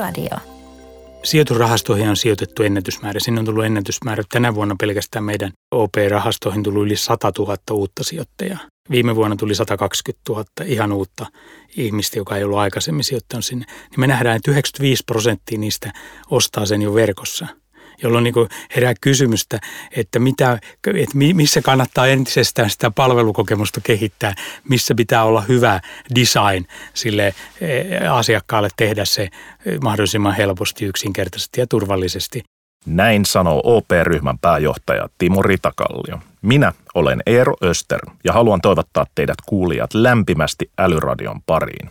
Älyradio. Sijoitusrahastoihin on sijoitettu ennätysmäärä. Sinne on tullut ennätysmäärä. Tänä vuonna pelkästään meidän OP-rahastoihin tuli yli 100 000 uutta sijoittajaa. Viime vuonna tuli 120 000 ihan uutta ihmistä, joka ei ollut aikaisemmin sijoittanut sinne. Niin me nähdään, että 95 prosenttia niistä ostaa sen jo verkossa – jolloin niin herää kysymystä, että, mitä, että missä kannattaa entisestään sitä palvelukokemusta kehittää, missä pitää olla hyvä design sille eh, asiakkaalle tehdä se mahdollisimman helposti, yksinkertaisesti ja turvallisesti. Näin sanoo OP-ryhmän pääjohtaja Timo Ritakallio. Minä olen Eero Öster ja haluan toivottaa teidät kuulijat lämpimästi Älyradion pariin.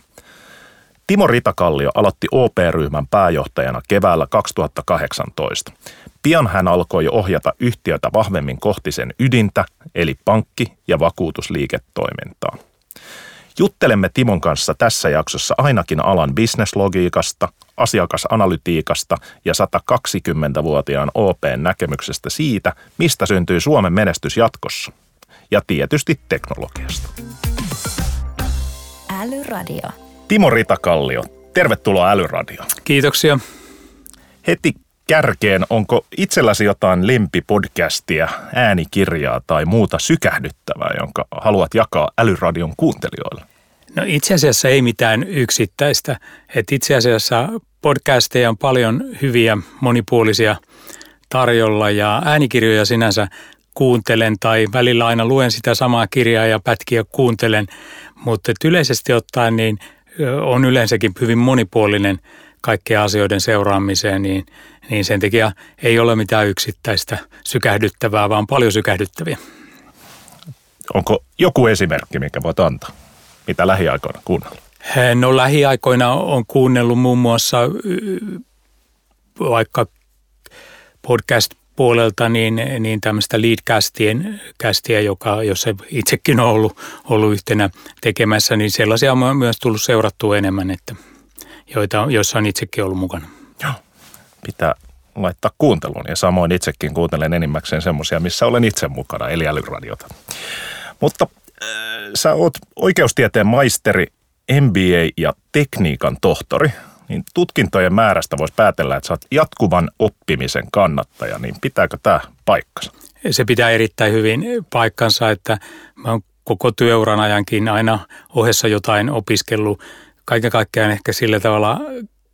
Timo Ritakallio aloitti OP-ryhmän pääjohtajana keväällä 2018. Pian hän alkoi ohjata yhtiötä vahvemmin kohti sen ydintä, eli pankki- ja vakuutusliiketoimintaa. Juttelemme Timon kanssa tässä jaksossa ainakin alan bisneslogiikasta, asiakasanalytiikasta ja 120-vuotiaan OPn näkemyksestä siitä, mistä syntyy Suomen menestys jatkossa. Ja tietysti teknologiasta. Älyradio. Timo Ritakallio, tervetuloa Älyradioon. Kiitoksia. Heti kärkeen, onko itselläsi jotain lempipodcastia, äänikirjaa tai muuta sykähdyttävää, jonka haluat jakaa Älyradion kuuntelijoille? No itse asiassa ei mitään yksittäistä. Et itse asiassa podcasteja on paljon hyviä, monipuolisia tarjolla ja äänikirjoja sinänsä kuuntelen tai välillä aina luen sitä samaa kirjaa ja pätkiä kuuntelen, mutta yleisesti ottaen niin on yleensäkin hyvin monipuolinen kaikkea asioiden seuraamiseen, niin, niin sen takia ei ole mitään yksittäistä sykähdyttävää, vaan paljon sykähdyttäviä. Onko joku esimerkki, mikä voit antaa? Mitä lähiaikoina kuunnellut? No lähiaikoina on kuunnellut muun muassa vaikka podcast puolelta niin, niin tämmöistä leadcastien kästiä, joka, jos se itsekin on ollut, ollut yhtenä tekemässä, niin sellaisia on myös tullut seurattua enemmän, että joita, joissa on itsekin ollut mukana. Joo, pitää laittaa kuunteluun ja samoin itsekin kuuntelen enimmäkseen semmoisia, missä olen itse mukana, eli älyradiota. Mutta äh, sä oot oikeustieteen maisteri, MBA ja tekniikan tohtori, niin tutkintojen määrästä voisi päätellä, että sä oot jatkuvan oppimisen kannattaja, niin pitääkö tämä paikkansa? Se pitää erittäin hyvin paikkansa, että mä oon koko työuran ajankin aina ohessa jotain opiskellut. Kaiken kaikkiaan ehkä sillä tavalla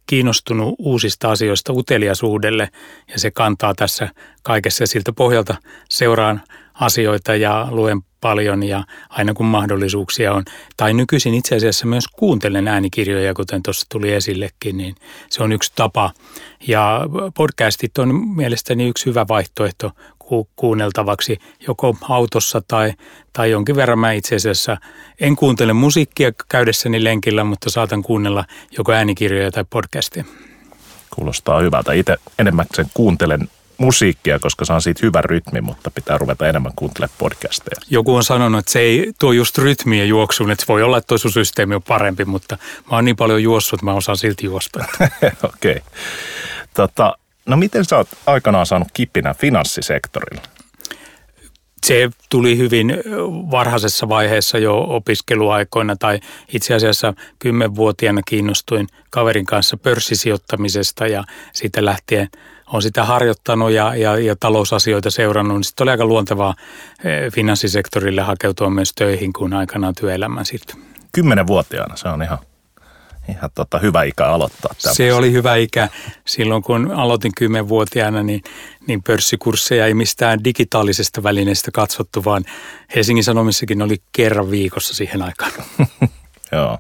kiinnostunut uusista asioista uteliasuudelle ja se kantaa tässä kaikessa siltä pohjalta seuraan asioita ja luen paljon ja aina kun mahdollisuuksia on. Tai nykyisin itse asiassa myös kuuntelen äänikirjoja, kuten tuossa tuli esillekin, niin se on yksi tapa. Ja podcastit on mielestäni yksi hyvä vaihtoehto ku- kuunneltavaksi joko autossa tai, tai jonkin verran mä itse asiassa en kuuntele musiikkia käydessäni lenkillä, mutta saatan kuunnella joko äänikirjoja tai podcastia. Kuulostaa hyvältä. Itse enemmän sen kuuntelen musiikkia, koska saan siitä hyvän rytmi, mutta pitää ruveta enemmän kuuntelemaan podcasteja. Joku on sanonut, että se ei tuo just rytmiä juoksuun, että voi olla, että toi systeemi on parempi, mutta mä oon niin paljon juossut, että mä osaan silti juosta. Okei. Okay. Tota, no miten sä oot aikanaan saanut kipinä finanssisektorilla? se tuli hyvin varhaisessa vaiheessa jo opiskeluaikoina tai itse asiassa kymmenvuotiaana kiinnostuin kaverin kanssa pörssisijoittamisesta ja siitä lähtien on sitä harjoittanut ja, ja, ja talousasioita seurannut, niin sitten oli aika luontevaa eh, finanssisektorille hakeutua myös töihin, kun aikanaan työelämän siirtyi. Kymmenenvuotiaana, se on ihan ihan tota hyvä ikä aloittaa. Tämmöistä. Se oli hyvä ikä. Silloin kun aloitin kymmenvuotiaana, niin, niin pörssikursseja ei mistään digitaalisesta välineestä katsottu, vaan Helsingin Sanomissakin oli kerran viikossa siihen aikaan. Joo.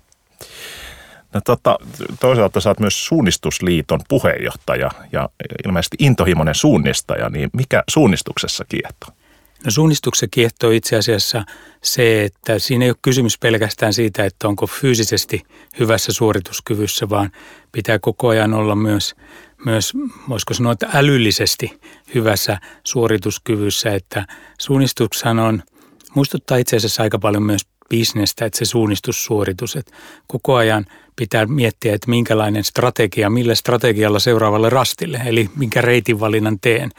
No tota, toisaalta sä oot myös Suunnistusliiton puheenjohtaja ja ilmeisesti intohimoinen suunnistaja, niin mikä suunnistuksessa kiehtoo? No suunnistuksessa kiehtoo itse asiassa se, että siinä ei ole kysymys pelkästään siitä, että onko fyysisesti hyvässä suorituskyvyssä, vaan pitää koko ajan olla myös, myös voisiko sanoa, että älyllisesti hyvässä suorituskyvyssä, että suunnistukshan on, muistuttaa itse asiassa aika paljon myös bisnestä, että se suunnistussuoritus, että koko ajan pitää miettiä, että minkälainen strategia, millä strategialla seuraavalle rastille, eli minkä reitin valinnan teen.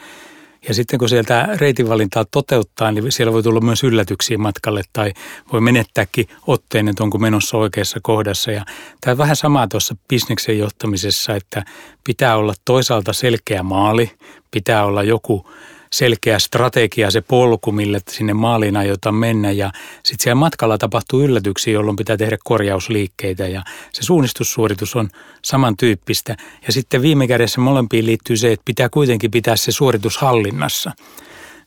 Ja sitten kun sieltä reitinvalintaa toteuttaa, niin siellä voi tulla myös yllätyksiä matkalle tai voi menettääkin otteen, että onko menossa oikeassa kohdassa. Ja tämä on vähän samaa tuossa bisneksen johtamisessa, että pitää olla toisaalta selkeä maali, pitää olla joku selkeä strategia, se polku, mille sinne maaliin aiotaan mennä. Ja sitten siellä matkalla tapahtuu yllätyksiä, jolloin pitää tehdä korjausliikkeitä ja se suunnistussuoritus on samantyyppistä. Ja sitten viime kädessä molempiin liittyy se, että pitää kuitenkin pitää se suoritus hallinnassa.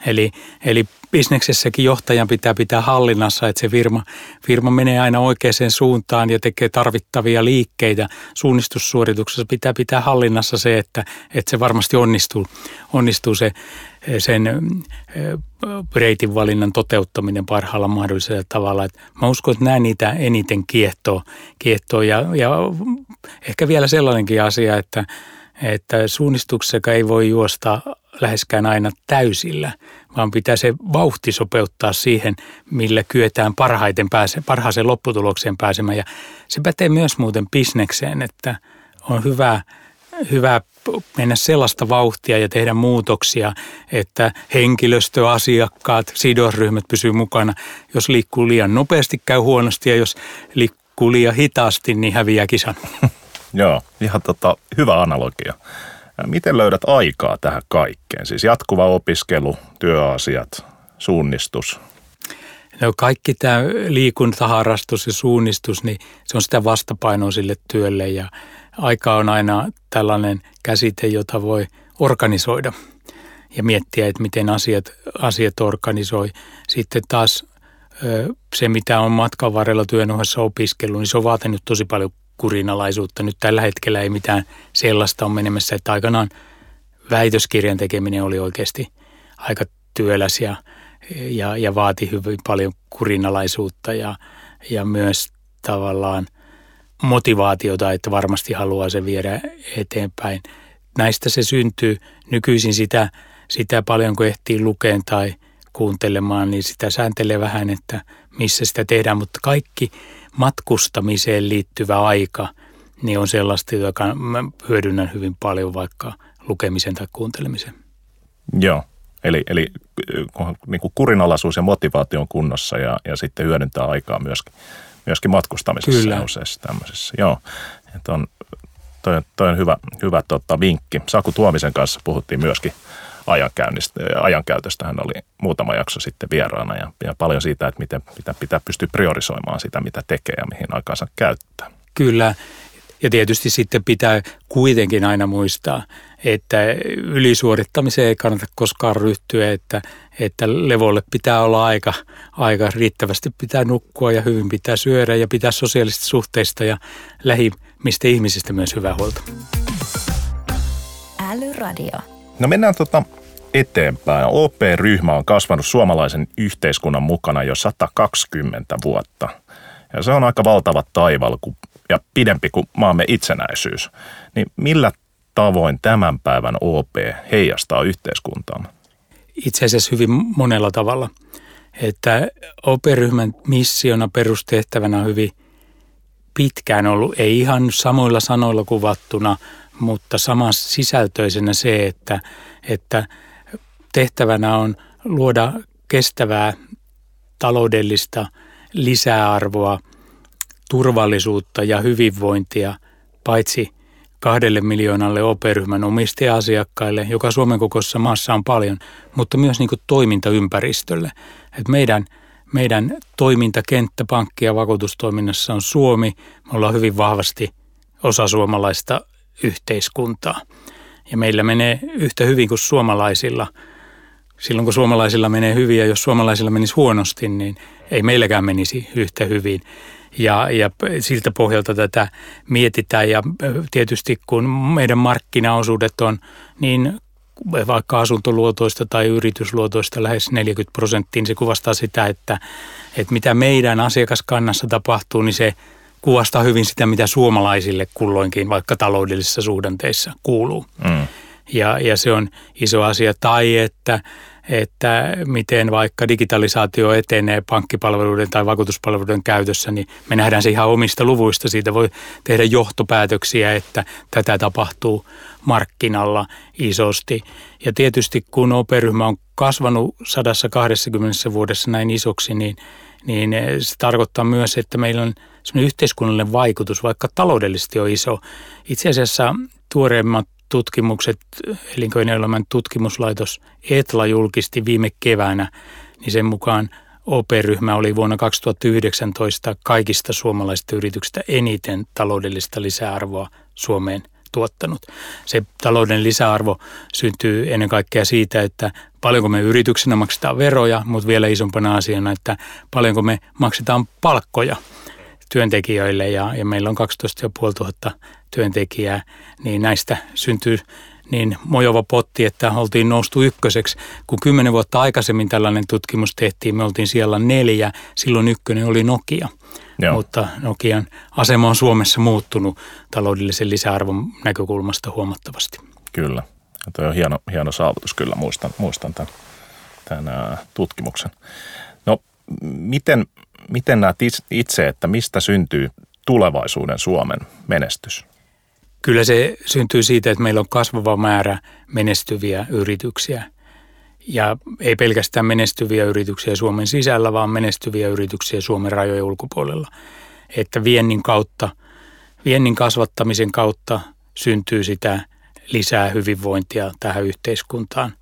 Eli, eli bisneksessäkin johtajan pitää pitää hallinnassa, että se firma, firma menee aina oikeaan suuntaan ja tekee tarvittavia liikkeitä. Suunnistussuorituksessa pitää pitää hallinnassa se, että, että se varmasti onnistuu, onnistuu se, sen reitin valinnan toteuttaminen parhaalla mahdollisella tavalla. Et mä uskon, että nämä niitä eniten kiehtoo, kiehtoo ja, ja ehkä vielä sellainenkin asia, että, että suunnistuksessa ei voi juosta läheskään aina täysillä, vaan pitää se vauhti sopeuttaa siihen, millä kyetään parhaiten pääse, parhaaseen lopputulokseen pääsemään. Ja se pätee myös muuten bisnekseen, että on hyvä, hyvä mennä sellaista vauhtia ja tehdä muutoksia, että henkilöstö, asiakkaat, sidosryhmät pysyy mukana. Jos liikkuu liian nopeasti, käy huonosti ja jos liikkuu liian hitaasti, niin häviää kisan. Joo, ihan tota, hyvä analogia. Miten löydät aikaa tähän kaikkeen? Siis jatkuva opiskelu, työasiat, suunnistus. No kaikki tämä liikuntaharrastus ja suunnistus, niin se on sitä vastapainoa sille työlle ja aika on aina tällainen käsite, jota voi organisoida ja miettiä, että miten asiat, asiat organisoi. Sitten taas se, mitä on matkan varrella työn ohessa opiskellut, niin se on vaatinut tosi paljon kurinalaisuutta. Nyt tällä hetkellä ei mitään sellaista ole menemässä, että aikanaan väitöskirjan tekeminen oli oikeasti aika työläs ja, ja, ja vaati hyvin paljon kurinalaisuutta ja, ja myös tavallaan motivaatiota, että varmasti haluaa se viedä eteenpäin. Näistä se syntyy. Nykyisin sitä, sitä paljon kun ehtii lukeen tai kuuntelemaan, niin sitä sääntelee vähän, että missä sitä tehdään, mutta kaikki matkustamiseen liittyvä aika, niin on sellaista, joka mä hyödynnän hyvin paljon vaikka lukemisen tai kuuntelemisen. Joo, eli, eli niin kuin kurinalaisuus ja motivaatio on kunnossa ja, ja sitten hyödyntää aikaa myöskin, myöskin matkustamisessa Kyllä. ja useissa tämmöisessä. Joo, että on, toi, toi on hyvä, hyvä tota, vinkki. Saku Tuomisen kanssa puhuttiin myöskin – ajankäytöstä. Hän oli muutama jakso sitten vieraana ja, ja paljon siitä, että miten pitää, pitää pystyä priorisoimaan sitä, mitä tekee ja mihin aikaansa käyttää. Kyllä. Ja tietysti sitten pitää kuitenkin aina muistaa, että ylisuorittamiseen ei kannata koskaan ryhtyä, että, että levolle pitää olla aika, aika riittävästi, pitää nukkua ja hyvin pitää syödä ja pitää sosiaalisista suhteista ja lähimistä ihmisistä myös hyvää huolta. Älyradio. No mennään tota eteenpäin. OP-ryhmä on kasvanut suomalaisen yhteiskunnan mukana jo 120 vuotta. Ja se on aika valtava taival ja pidempi kuin maamme itsenäisyys. Niin millä tavoin tämän päivän OP heijastaa yhteiskuntaan? Itse asiassa hyvin monella tavalla. Että OP-ryhmän missiona perustehtävänä on hyvin pitkään ollut, ei ihan samoilla sanoilla kuvattuna – mutta samassa sisältöisenä se, että, että tehtävänä on luoda kestävää taloudellista lisäarvoa, turvallisuutta ja hyvinvointia paitsi kahdelle miljoonalle OP-ryhmän omistaja-asiakkaille, joka Suomen kokoisessa maassa on paljon, mutta myös niin kuin toimintaympäristölle. Et meidän, meidän toimintakenttä pankki- ja vakuutustoiminnassa on Suomi. Me ollaan hyvin vahvasti osa suomalaista yhteiskuntaa. Ja meillä menee yhtä hyvin kuin suomalaisilla. Silloin kun suomalaisilla menee hyvin ja jos suomalaisilla menisi huonosti, niin ei meilläkään menisi yhtä hyvin. Ja, ja siltä pohjalta tätä mietitään ja tietysti kun meidän markkinaosuudet on niin vaikka asuntoluotoista tai yritysluotoista lähes 40 prosenttia, niin se kuvastaa sitä, että, että mitä meidän asiakaskannassa tapahtuu, niin se kuvastaa hyvin sitä, mitä suomalaisille kulloinkin vaikka taloudellisissa suhdanteissa kuuluu. Mm. Ja, ja se on iso asia. Tai että että miten vaikka digitalisaatio etenee pankkipalveluiden tai vakuutuspalveluiden käytössä, niin me nähdään se ihan omista luvuista. Siitä voi tehdä johtopäätöksiä, että tätä tapahtuu markkinalla isosti. Ja tietysti kun OP-ryhmä on kasvanut 120 vuodessa näin isoksi, niin, niin se tarkoittaa myös, että meillä on yhteiskunnallinen vaikutus, vaikka taloudellisesti on iso. Itse asiassa tuoreimmat tutkimukset, elinkeinoelämän tutkimuslaitos ETLA julkisti viime keväänä, niin sen mukaan OP-ryhmä oli vuonna 2019 kaikista suomalaisista yrityksistä eniten taloudellista lisäarvoa Suomeen tuottanut. Se talouden lisäarvo syntyy ennen kaikkea siitä, että paljonko me yrityksenä maksetaan veroja, mutta vielä isompana asiana, että paljonko me maksetaan palkkoja työntekijöille ja, ja meillä on 12 500 työntekijää, niin näistä syntyy niin mojova potti, että oltiin noustu ykköseksi. Kun kymmenen vuotta aikaisemmin tällainen tutkimus tehtiin, me oltiin siellä neljä, silloin ykkönen oli Nokia. Joo. Mutta Nokian asema on Suomessa muuttunut taloudellisen lisäarvon näkökulmasta huomattavasti. Kyllä. Ja tuo on hieno, hieno saavutus kyllä, muistan, muistan tämän, tämän tutkimuksen. No, miten, miten näet itse, että mistä syntyy tulevaisuuden Suomen menestys? Kyllä se syntyy siitä, että meillä on kasvava määrä menestyviä yrityksiä. Ja ei pelkästään menestyviä yrityksiä Suomen sisällä, vaan menestyviä yrityksiä Suomen rajojen ulkopuolella. Että viennin kautta, viennin kasvattamisen kautta syntyy sitä lisää hyvinvointia tähän yhteiskuntaan.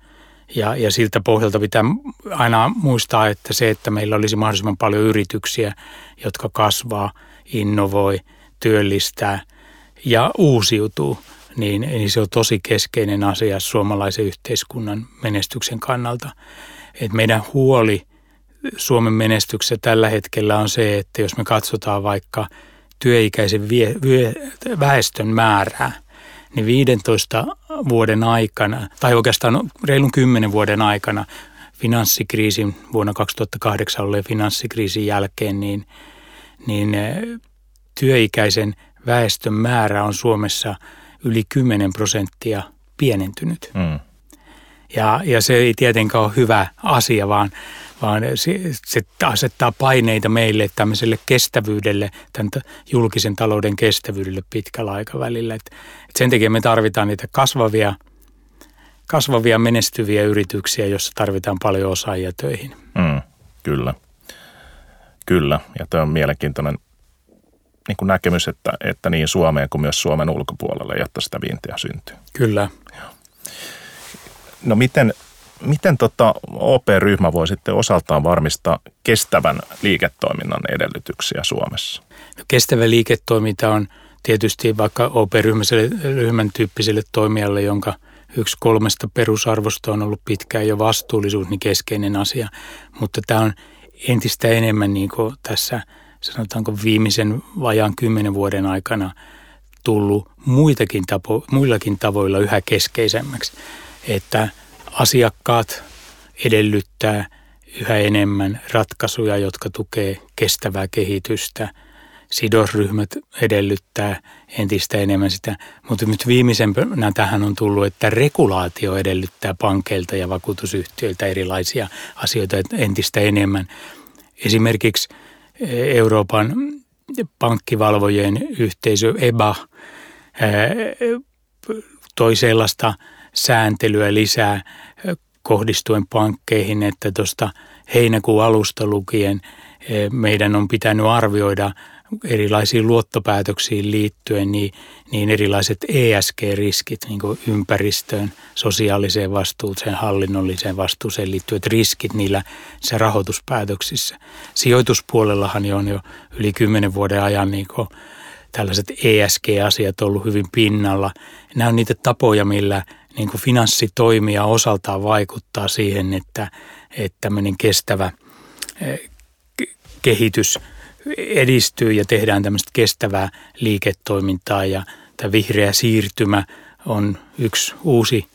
Ja, ja siltä pohjalta pitää aina muistaa, että se, että meillä olisi mahdollisimman paljon yrityksiä, jotka kasvaa, innovoi, työllistää – ja uusiutuu, niin, niin se on tosi keskeinen asia suomalaisen yhteiskunnan menestyksen kannalta. Et meidän huoli Suomen menestyksessä tällä hetkellä on se, että jos me katsotaan vaikka työikäisen vie, vie, väestön määrää, niin 15 vuoden aikana, tai oikeastaan reilun 10 vuoden aikana, finanssikriisin vuonna 2008 olleen finanssikriisin jälkeen, niin, niin työikäisen väestön määrä on Suomessa yli 10 prosenttia pienentynyt. Mm. Ja, ja se ei tietenkään ole hyvä asia, vaan, vaan se, se asettaa paineita meille tämmöiselle kestävyydelle, tämän julkisen talouden kestävyydelle pitkällä aikavälillä. Et, et sen takia me tarvitaan niitä kasvavia, kasvavia menestyviä yrityksiä, joissa tarvitaan paljon osaajia töihin. Mm, kyllä. Kyllä, ja tämä on mielenkiintoinen niin kuin näkemys, että, että niin Suomeen kuin myös Suomen ulkopuolelle, jotta sitä vientiä syntyy. Kyllä. No miten, miten tota OP-ryhmä voi sitten osaltaan varmistaa kestävän liiketoiminnan edellytyksiä Suomessa? No, kestävä liiketoiminta on tietysti vaikka OP-ryhmän tyyppiselle toimijalle, jonka yksi kolmesta perusarvosta on ollut pitkään jo vastuullisuus, niin keskeinen asia. Mutta tämä on entistä enemmän niin kuin tässä – sanotaanko viimeisen vajaan kymmenen vuoden aikana tullut muitakin tapo, muillakin tavoilla yhä keskeisemmäksi, että asiakkaat edellyttää yhä enemmän ratkaisuja, jotka tukee kestävää kehitystä. Sidosryhmät edellyttää entistä enemmän sitä, mutta nyt viimeisempänä tähän on tullut, että regulaatio edellyttää pankeilta ja vakuutusyhtiöiltä erilaisia asioita entistä enemmän. Esimerkiksi Euroopan pankkivalvojen yhteisö EBA toi sellaista sääntelyä lisää kohdistuen pankkeihin, että tuosta heinäkuun alusta lukien meidän on pitänyt arvioida erilaisiin luottopäätöksiin liittyen, niin, niin erilaiset ESG-riskit, niin kuin ympäristöön, sosiaaliseen vastuuseen, hallinnolliseen vastuuseen liittyvät riskit niillä se rahoituspäätöksissä. Sijoituspuolellahan on jo yli kymmenen vuoden ajan niin kuin tällaiset ESG-asiat ollut hyvin pinnalla. Nämä on niitä tapoja, millä niin kuin finanssitoimija osaltaan vaikuttaa siihen, että, että tämmöinen kestävä eh, kehitys – edistyy ja tehdään tämmöistä kestävää liiketoimintaa ja tämä vihreä siirtymä on yksi uusi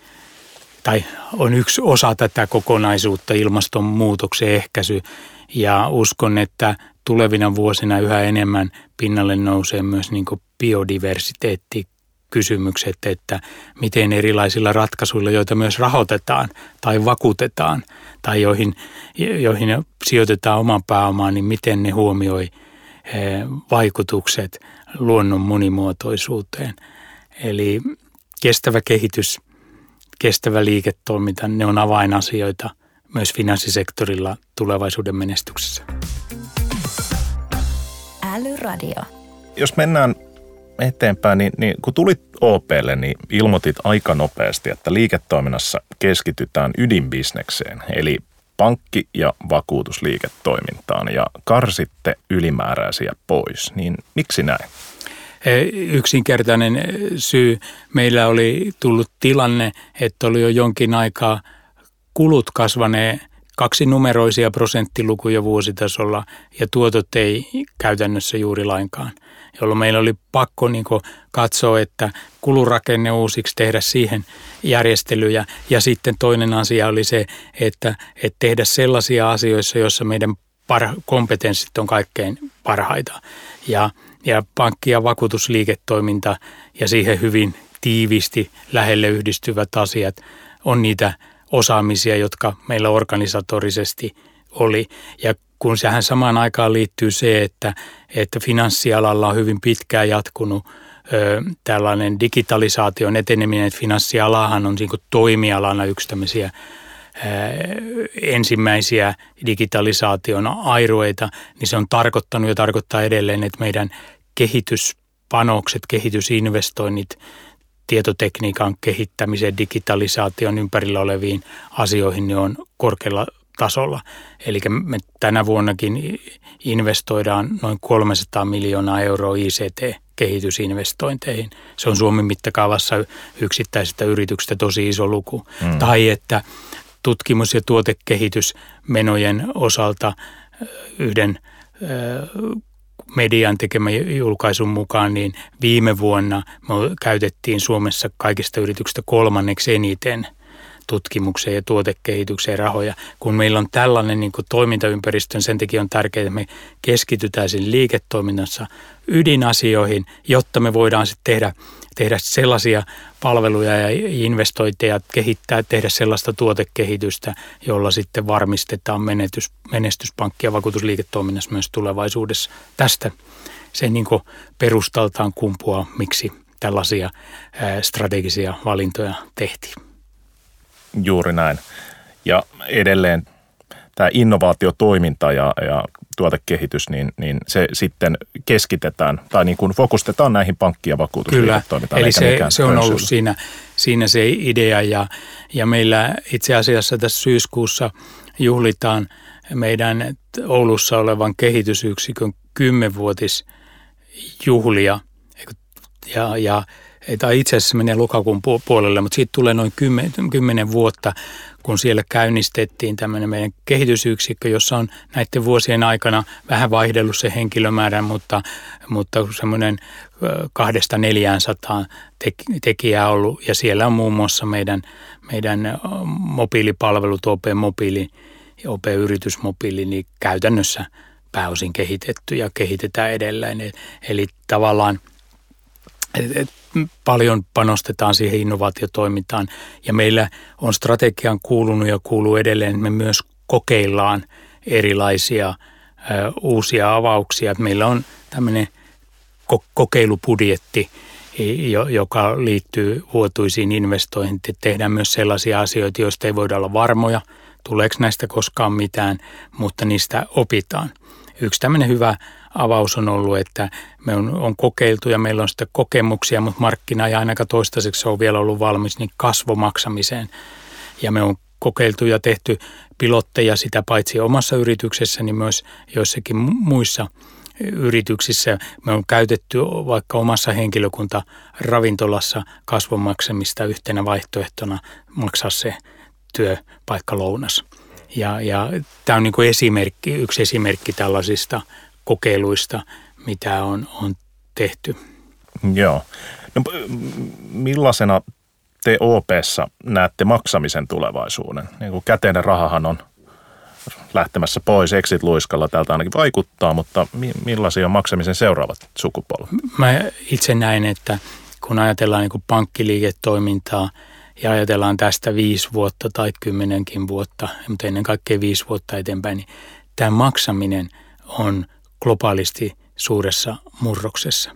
tai on yksi osa tätä kokonaisuutta, ilmastonmuutoksen ehkäisy. Ja uskon, että tulevina vuosina yhä enemmän pinnalle nousee myös niin biodiversiteetti kysymykset, että miten erilaisilla ratkaisuilla, joita myös rahoitetaan tai vakuutetaan tai joihin, joihin sijoitetaan oman pääomaan, niin miten ne huomioi eh, vaikutukset luonnon monimuotoisuuteen. Eli kestävä kehitys, kestävä liiketoiminta, ne on avainasioita myös finanssisektorilla tulevaisuuden menestyksessä. Älyradio. Jos mennään eteenpäin, niin, niin kun tulit OPlle, niin ilmoitit aika nopeasti, että liiketoiminnassa keskitytään ydinbisnekseen, eli pankki- ja vakuutusliiketoimintaan ja karsitte ylimääräisiä pois. Niin miksi näin? Yksinkertainen syy. Meillä oli tullut tilanne, että oli jo jonkin aikaa kulut kasvaneen kaksi numeroisia prosenttilukuja vuositasolla ja tuotot ei käytännössä juuri lainkaan – jolloin meillä oli pakko niin katsoa, että kulurakenne uusiksi, tehdä siihen järjestelyjä. Ja sitten toinen asia oli se, että, että tehdä sellaisia asioissa, joissa meidän par- kompetenssit on kaikkein parhaita. Ja, ja pankki- ja vakuutusliiketoiminta ja siihen hyvin tiivisti lähelle yhdistyvät asiat on niitä osaamisia, jotka meillä organisatorisesti oli. Ja kun sehän samaan aikaan liittyy se, että, että finanssialalla on hyvin pitkään jatkunut ö, tällainen digitalisaation eteneminen, että finanssialahan on niin toimialana yksi tämmöisiä ensimmäisiä digitalisaation airoita, niin se on tarkoittanut ja tarkoittaa edelleen, että meidän kehityspanokset, kehitysinvestoinnit tietotekniikan kehittämiseen, digitalisaation ympärillä oleviin asioihin, niin on korkealla tasolla. Eli me tänä vuonnakin investoidaan noin 300 miljoonaa euroa ICT-kehitysinvestointeihin. Se on Suomen mittakaavassa yksittäisestä yrityksestä tosi iso luku. Mm. Tai että tutkimus- ja tuotekehitysmenojen osalta yhden median tekemän julkaisun mukaan, niin viime vuonna me käytettiin Suomessa kaikista yrityksistä kolmanneksi eniten – tutkimukseen ja tuotekehitykseen rahoja. Kun meillä on tällainen niin kuin toimintaympäristö, sen takia on tärkeää, että me keskitytään siinä liiketoiminnassa ydinasioihin, jotta me voidaan sitten tehdä, tehdä sellaisia palveluja ja investointeja, kehittää, tehdä sellaista tuotekehitystä, jolla sitten varmistetaan menetys, menestyspankki- ja vakuutusliiketoiminnassa myös tulevaisuudessa. Tästä se niin perustaltaan kumpua, miksi tällaisia strategisia valintoja tehtiin. Juuri näin. Ja edelleen tämä innovaatiotoiminta ja, ja tuotekehitys, niin, niin se sitten keskitetään tai niin kuin fokustetaan näihin pankki- ja vakuutusliiketoimintaan. Kyllä, eli se, se on ollut siinä, siinä se idea ja, ja meillä itse asiassa tässä syyskuussa juhlitaan meidän Oulussa olevan kehitysyksikön kymmenvuotisjuhlia ja, ja tai itse asiassa menee lokakuun puolelle, mutta siitä tulee noin kymmenen vuotta, kun siellä käynnistettiin tämmöinen meidän kehitysyksikkö, jossa on näiden vuosien aikana vähän vaihdellut se henkilömäärä, mutta, mutta semmoinen kahdesta neljään sataan tekijää ollut. Ja siellä on muun muassa meidän, meidän mobiilipalvelut, OP Mobiili ja OP Yritysmobiili, niin käytännössä pääosin kehitetty ja kehitetään edelleen. Eli tavallaan paljon panostetaan siihen innovaatiotoimintaan ja meillä on strategian kuulunut ja kuuluu edelleen, että me myös kokeillaan erilaisia ö, uusia avauksia. Meillä on tämmöinen ko- kokeilupudjetti, joka liittyy vuotuisiin investoihin. Tehdään myös sellaisia asioita, joista ei voida olla varmoja, tuleeko näistä koskaan mitään, mutta niistä opitaan. Yksi tämmöinen hyvä avaus on ollut, että me on, on kokeiltu ja meillä on sitten kokemuksia, mutta markkina ei ainakaan toistaiseksi ole vielä ollut valmis niin kasvomaksamiseen. Ja me on kokeiltu ja tehty pilotteja sitä paitsi omassa yrityksessä, niin myös joissakin muissa yrityksissä. Me on käytetty vaikka omassa henkilökunta ravintolassa kasvomaksamista yhtenä vaihtoehtona maksaa se työpaikka lounas. Ja, ja tämä on niin kuin esimerkki, yksi esimerkki tällaisista kokeiluista, mitä on, on tehty. Joo. No, millaisena te OPssa näette maksamisen tulevaisuuden? Niin kuin käteinen rahahan on lähtemässä pois exit-luiskalla täältä ainakin vaikuttaa, mutta millaisia on maksamisen seuraavat sukupolvet? Mä itse näen, että kun ajatellaan niin kuin pankkiliiketoimintaa ja ajatellaan tästä viisi vuotta tai kymmenenkin vuotta, mutta ennen kaikkea viisi vuotta eteenpäin, niin tämä maksaminen on globaalisti suuressa murroksessa.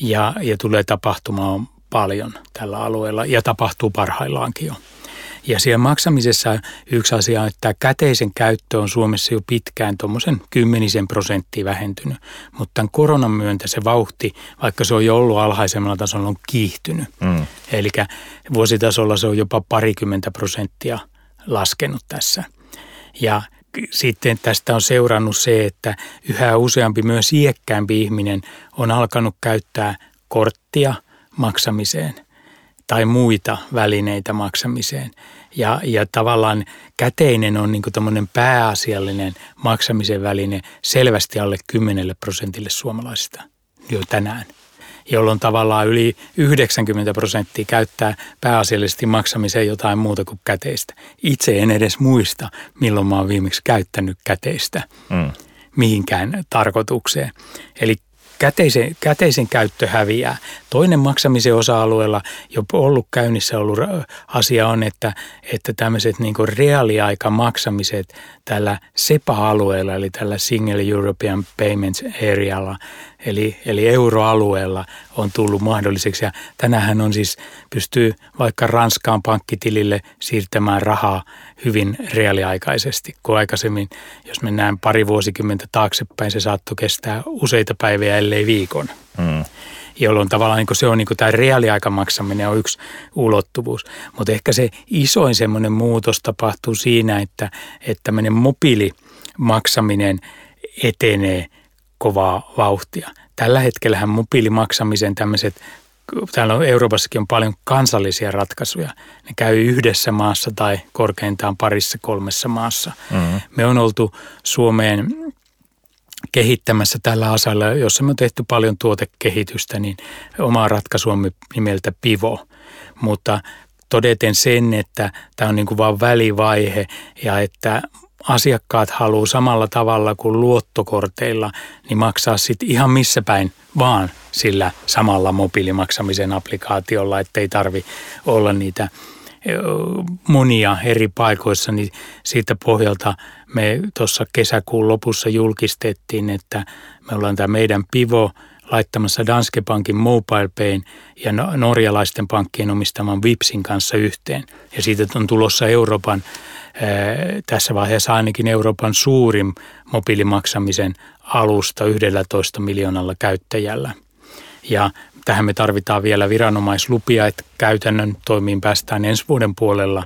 Ja, ja tulee tapahtumaan paljon tällä alueella ja tapahtuu parhaillaankin jo. Ja siellä maksamisessa yksi asia on, että käteisen käyttö on Suomessa jo pitkään tuommoisen kymmenisen prosenttia vähentynyt, mutta tämän koronan myöntä se vauhti, vaikka se on jo ollut alhaisemmalla tasolla, on kiihtynyt. Mm. Eli vuositasolla se on jopa parikymmentä prosenttia laskenut tässä. Ja sitten tästä on seurannut se, että yhä useampi myös iäkkäämpi ihminen on alkanut käyttää korttia maksamiseen – tai muita välineitä maksamiseen. Ja, ja tavallaan käteinen on niin tämmöinen pääasiallinen maksamisen väline selvästi alle 10 prosentille suomalaisista jo tänään jolloin tavallaan yli 90 prosenttia käyttää pääasiallisesti maksamiseen jotain muuta kuin käteistä. Itse en edes muista, milloin mä oon viimeksi käyttänyt käteistä mm. mihinkään tarkoitukseen. Eli käteisen, käteisen käyttö häviää. Toinen maksamisen osa-alueella jo ollut käynnissä ollut asia on, että, että tämmöiset niin reaaliaika maksamiset tällä SEPA-alueella, eli tällä Single European Payments Arealla, eli, eli euroalueella on tullut mahdolliseksi. Ja tänähän on siis, pystyy vaikka Ranskaan pankkitilille siirtämään rahaa hyvin reaaliaikaisesti, kun aikaisemmin, jos mennään pari vuosikymmentä taaksepäin, se saattoi kestää useita päiviä, ellei viikon. Mm jolloin tavallaan niin se on niin tämä reaaliaikamaksaminen on yksi ulottuvuus. Mutta ehkä se isoin semmoinen muutos tapahtuu siinä, että, että tämmöinen mobiilimaksaminen etenee kovaa vauhtia. Tällä hetkellähän mobiilimaksamisen tämmöiset täällä on Euroopassakin on paljon kansallisia ratkaisuja. Ne käy yhdessä maassa tai korkeintaan parissa kolmessa maassa. Mm-hmm. Me on oltu Suomeen kehittämässä tällä asalla, jossa me on tehty paljon tuotekehitystä, niin omaa ratkaisuamme nimeltä Pivo. Mutta todeten sen, että tämä on niin kuin vaan välivaihe ja että asiakkaat haluaa samalla tavalla kuin luottokorteilla, niin maksaa sitten ihan missä päin vaan sillä samalla mobiilimaksamisen applikaatiolla, ettei tarvi olla niitä monia eri paikoissa, niin siitä pohjalta me tuossa kesäkuun lopussa julkistettiin, että me ollaan tämä meidän Pivo laittamassa Danske Bankin Mobile Payn ja norjalaisten pankkien omistaman Vipsin kanssa yhteen. Ja siitä on tulossa Euroopan, tässä vaiheessa ainakin Euroopan suurin mobiilimaksamisen alusta 11 miljoonalla käyttäjällä. Ja tähän me tarvitaan vielä viranomaislupia, että käytännön toimiin päästään ensi vuoden puolella,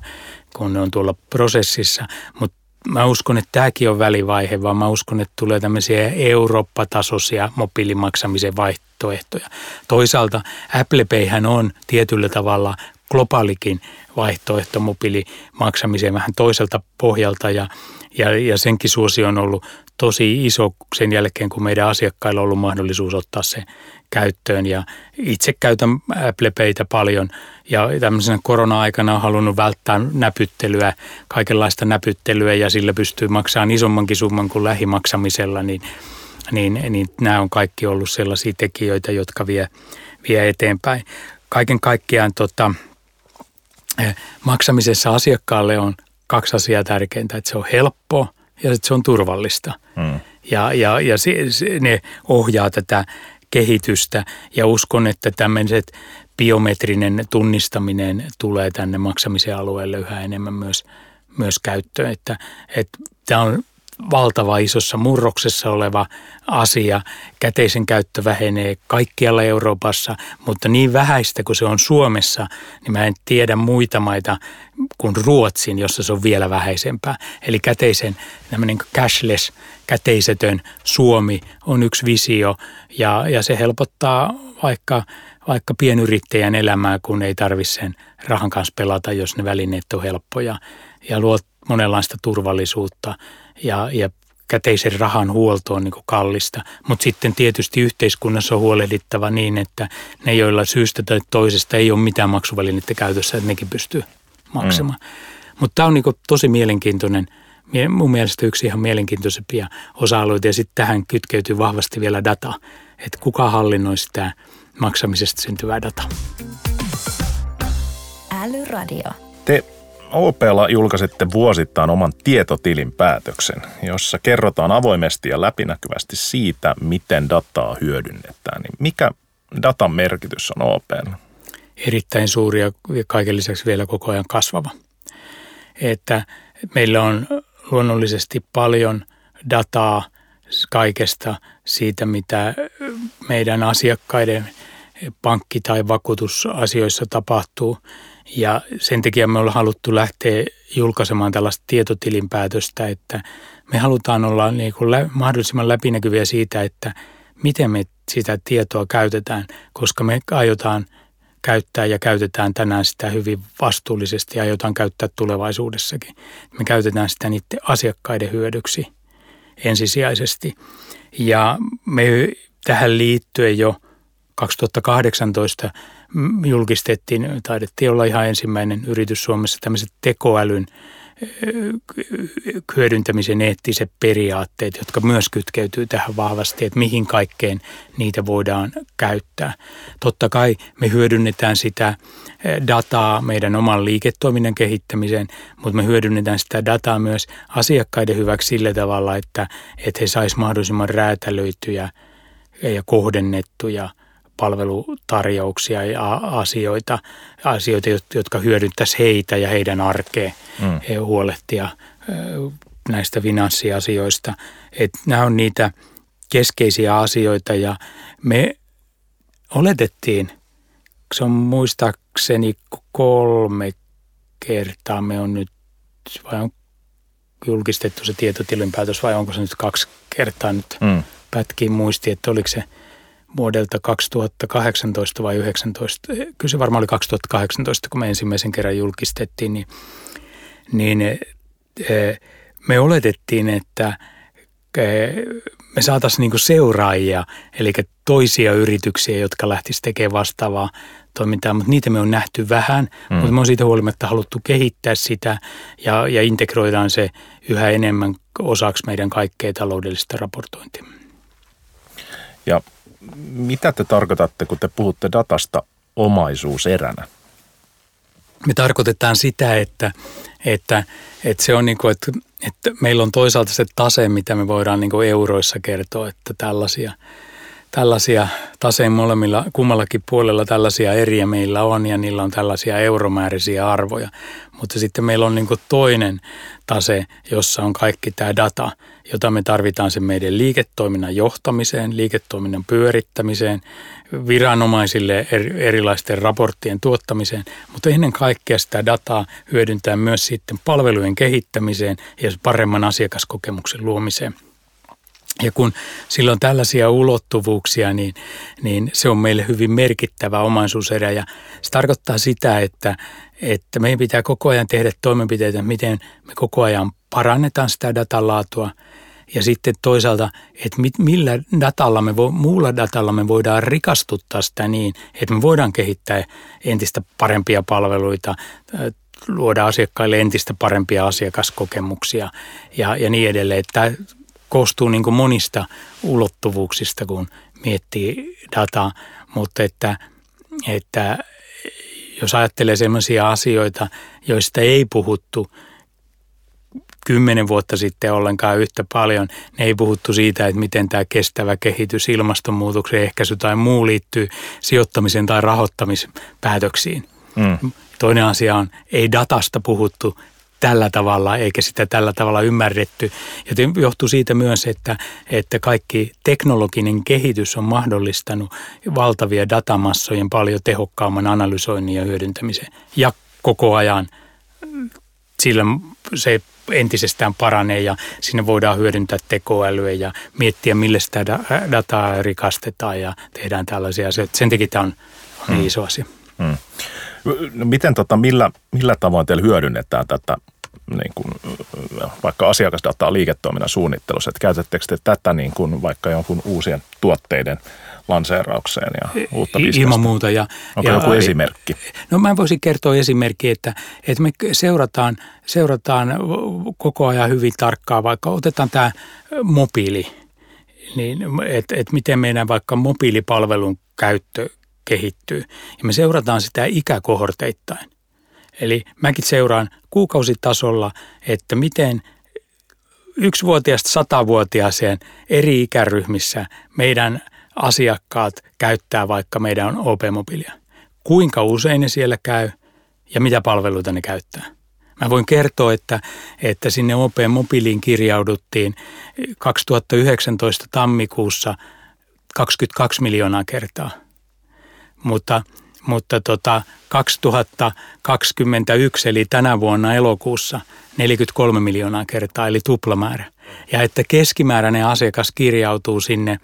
kun ne on tuolla prosessissa. Mutta mä uskon, että tämäkin on välivaihe, vaan mä uskon, että tulee tämmöisiä Eurooppa-tasoisia mobiilimaksamisen vaihtoehtoja. Toisaalta Apple Payhän on tietyllä tavalla globaalikin vaihtoehto mobiilimaksamiseen vähän toiselta pohjalta ja, ja, ja senkin suosio on ollut tosi iso sen jälkeen, kun meidän asiakkailla on ollut mahdollisuus ottaa se käyttöön. Ja itse käytän Apple Paytä paljon ja tämmöisenä korona-aikana on halunnut välttää näpyttelyä, kaikenlaista näpyttelyä ja sillä pystyy maksamaan isommankin summan kuin lähimaksamisella, niin, niin, niin nämä on kaikki ollut sellaisia tekijöitä, jotka vie, vie eteenpäin. Kaiken kaikkiaan tota, eh, maksamisessa asiakkaalle on kaksi asiaa tärkeintä, että se on helppo ja että se on turvallista. Mm. Ja, ja, ja se, se, ne ohjaa tätä kehitystä ja uskon, että tämmöiset biometrinen tunnistaminen tulee tänne maksamisen alueelle yhä enemmän myös, myös käyttöön. Että, että tämä on valtava isossa murroksessa oleva asia. Käteisen käyttö vähenee kaikkialla Euroopassa, mutta niin vähäistä kuin se on Suomessa, niin mä en tiedä muita maita kuin Ruotsin, jossa se on vielä vähäisempää. Eli käteisen tämmöinen cashless, käteisetön Suomi on yksi visio ja, ja se helpottaa vaikka, vaikka pienyrittäjän elämää, kun ei tarvitse sen rahan kanssa pelata, jos ne välineet on helppoja ja luo monenlaista turvallisuutta ja, ja käteisen rahan huolto on niin kallista. Mutta sitten tietysti yhteiskunnassa on huolehdittava niin, että ne, joilla syystä tai toisesta ei ole mitään maksuvälinettä käytössä, että nekin pystyy maksamaan. Mm. Mutta tämä on niin tosi mielenkiintoinen, mun mielestä yksi ihan mielenkiintoisempia osa-alueita ja sitten tähän kytkeytyy vahvasti vielä data, että kuka hallinnoi sitä maksamisesta syntyvää dataa. Älyradio. Te OPlla julkaisitte vuosittain oman tietotilin päätöksen, jossa kerrotaan avoimesti ja läpinäkyvästi siitä, miten dataa hyödynnetään. Niin mikä datan merkitys on OPlla? Erittäin suuri ja kaiken lisäksi vielä koko ajan kasvava. Että meillä on luonnollisesti paljon dataa kaikesta siitä, mitä meidän asiakkaiden pankki- tai vakuutusasioissa tapahtuu. Ja sen takia me ollaan haluttu lähteä julkaisemaan tällaista tietotilinpäätöstä, että me halutaan olla niin kuin lä- mahdollisimman läpinäkyviä siitä, että miten me sitä tietoa käytetään, koska me aiotaan käyttää ja käytetään tänään sitä hyvin vastuullisesti ja aiotaan käyttää tulevaisuudessakin. Me käytetään sitä niiden asiakkaiden hyödyksi ensisijaisesti. Ja me tähän liittyen jo 2018 julkistettiin, taidettiin olla ihan ensimmäinen yritys Suomessa tämmöiset tekoälyn hyödyntämisen eettiset periaatteet, jotka myös kytkeytyy tähän vahvasti, että mihin kaikkeen niitä voidaan käyttää. Totta kai me hyödynnetään sitä dataa meidän oman liiketoiminnan kehittämiseen, mutta me hyödynnetään sitä dataa myös asiakkaiden hyväksi sillä tavalla, että, että he saisivat mahdollisimman räätälöityjä ja kohdennettuja – palvelutarjouksia ja asioita, asioita jotka hyödyttäisi heitä ja heidän arkeen mm. huolehtia näistä finanssiasioista. Et nämä on niitä keskeisiä asioita ja me oletettiin, se on muistaakseni kolme kertaa me on nyt, vai on julkistettu se tietotilinpäätös vai onko se nyt kaksi kertaa nyt mm. pätkiin muisti, että oliko se – vuodelta 2018 vai 2019, kyllä se varmaan oli 2018, kun me ensimmäisen kerran julkistettiin, niin, niin eh, me oletettiin, että eh, me saataisiin niinku seuraajia, eli toisia yrityksiä, jotka lähtisivät tekemään vastaavaa toimintaa, mutta niitä me on nähty vähän, mm. mutta me on siitä huolimatta haluttu kehittää sitä ja, ja integroidaan se yhä enemmän osaksi meidän kaikkea taloudellista raportointia. Ja mitä te tarkoitatte, kun te puhutte datasta omaisuuseränä? Me tarkoitetaan sitä, että, että, että se on niin kuin, että, että meillä on toisaalta se tase, mitä me voidaan niin kuin euroissa kertoa, että tällaisia, tällaisia taseen molemmilla, kummallakin puolella tällaisia eriä meillä on ja niillä on tällaisia euromääräisiä arvoja. Mutta sitten meillä on niin toinen tase, jossa on kaikki tämä data, jota me tarvitaan sen meidän liiketoiminnan johtamiseen, liiketoiminnan pyörittämiseen, viranomaisille erilaisten raporttien tuottamiseen, mutta ennen kaikkea sitä dataa hyödyntää myös sitten palvelujen kehittämiseen ja paremman asiakaskokemuksen luomiseen. Ja kun sillä on tällaisia ulottuvuuksia, niin, niin se on meille hyvin merkittävä omaisuuserä. Ja se tarkoittaa sitä, että, että meidän pitää koko ajan tehdä toimenpiteitä, miten me koko ajan parannetaan sitä datan laatua. Ja sitten toisaalta, että mit, millä datalla me vo, muulla datalla me voidaan rikastuttaa sitä niin, että me voidaan kehittää entistä parempia palveluita, luoda asiakkaille entistä parempia asiakaskokemuksia ja, ja niin edelleen. Että koostuu niin monista ulottuvuuksista, kun miettii dataa, mutta että, että jos ajattelee sellaisia asioita, joista ei puhuttu kymmenen vuotta sitten ollenkaan yhtä paljon, ne ei puhuttu siitä, että miten tämä kestävä kehitys, ilmastonmuutoksen ehkäisy tai muu liittyy sijoittamisen tai rahoittamispäätöksiin. Mm. Toinen asia on, ei datasta puhuttu tällä tavalla, eikä sitä tällä tavalla ymmärretty. Joten johtuu siitä myös, että, että kaikki teknologinen kehitys on mahdollistanut valtavia datamassojen paljon tehokkaamman analysoinnin ja hyödyntämisen. Ja koko ajan sillä se entisestään paranee ja sinne voidaan hyödyntää tekoälyä ja miettiä, millä sitä dataa rikastetaan ja tehdään tällaisia asioita. Sen takia tämä on niin hmm. iso asia. Hmm. No miten tota, millä, millä tavoin teillä hyödynnetään tätä niin kuin, vaikka asiakasdataa liiketoiminnan suunnittelussa, että käytättekö te tätä niin kuin vaikka jonkun uusien tuotteiden lanseeraukseen ja uutta bisnestä? Ilman muuta. Ja, Onko ja, joku esimerkki? No mä voisin kertoa esimerkki, että, että me seurataan, seurataan koko ajan hyvin tarkkaan, vaikka otetaan tämä mobiili, niin että et miten meidän vaikka mobiilipalvelun käyttö kehittyy. Ja me seurataan sitä ikäkohorteittain. Eli mäkin seuraan kuukausitasolla, että miten yksivuotiaasta satavuotiaaseen eri ikäryhmissä meidän asiakkaat käyttää vaikka meidän OP-mobiilia. Kuinka usein ne siellä käy ja mitä palveluita ne käyttää. Mä voin kertoa, että, että sinne OP-mobiiliin kirjauduttiin 2019 tammikuussa 22 miljoonaa kertaa. Mutta, mutta tota 2021 eli tänä vuonna elokuussa 43 miljoonaa kertaa eli tuplamäärä. Ja että keskimääräinen asiakas kirjautuu sinne,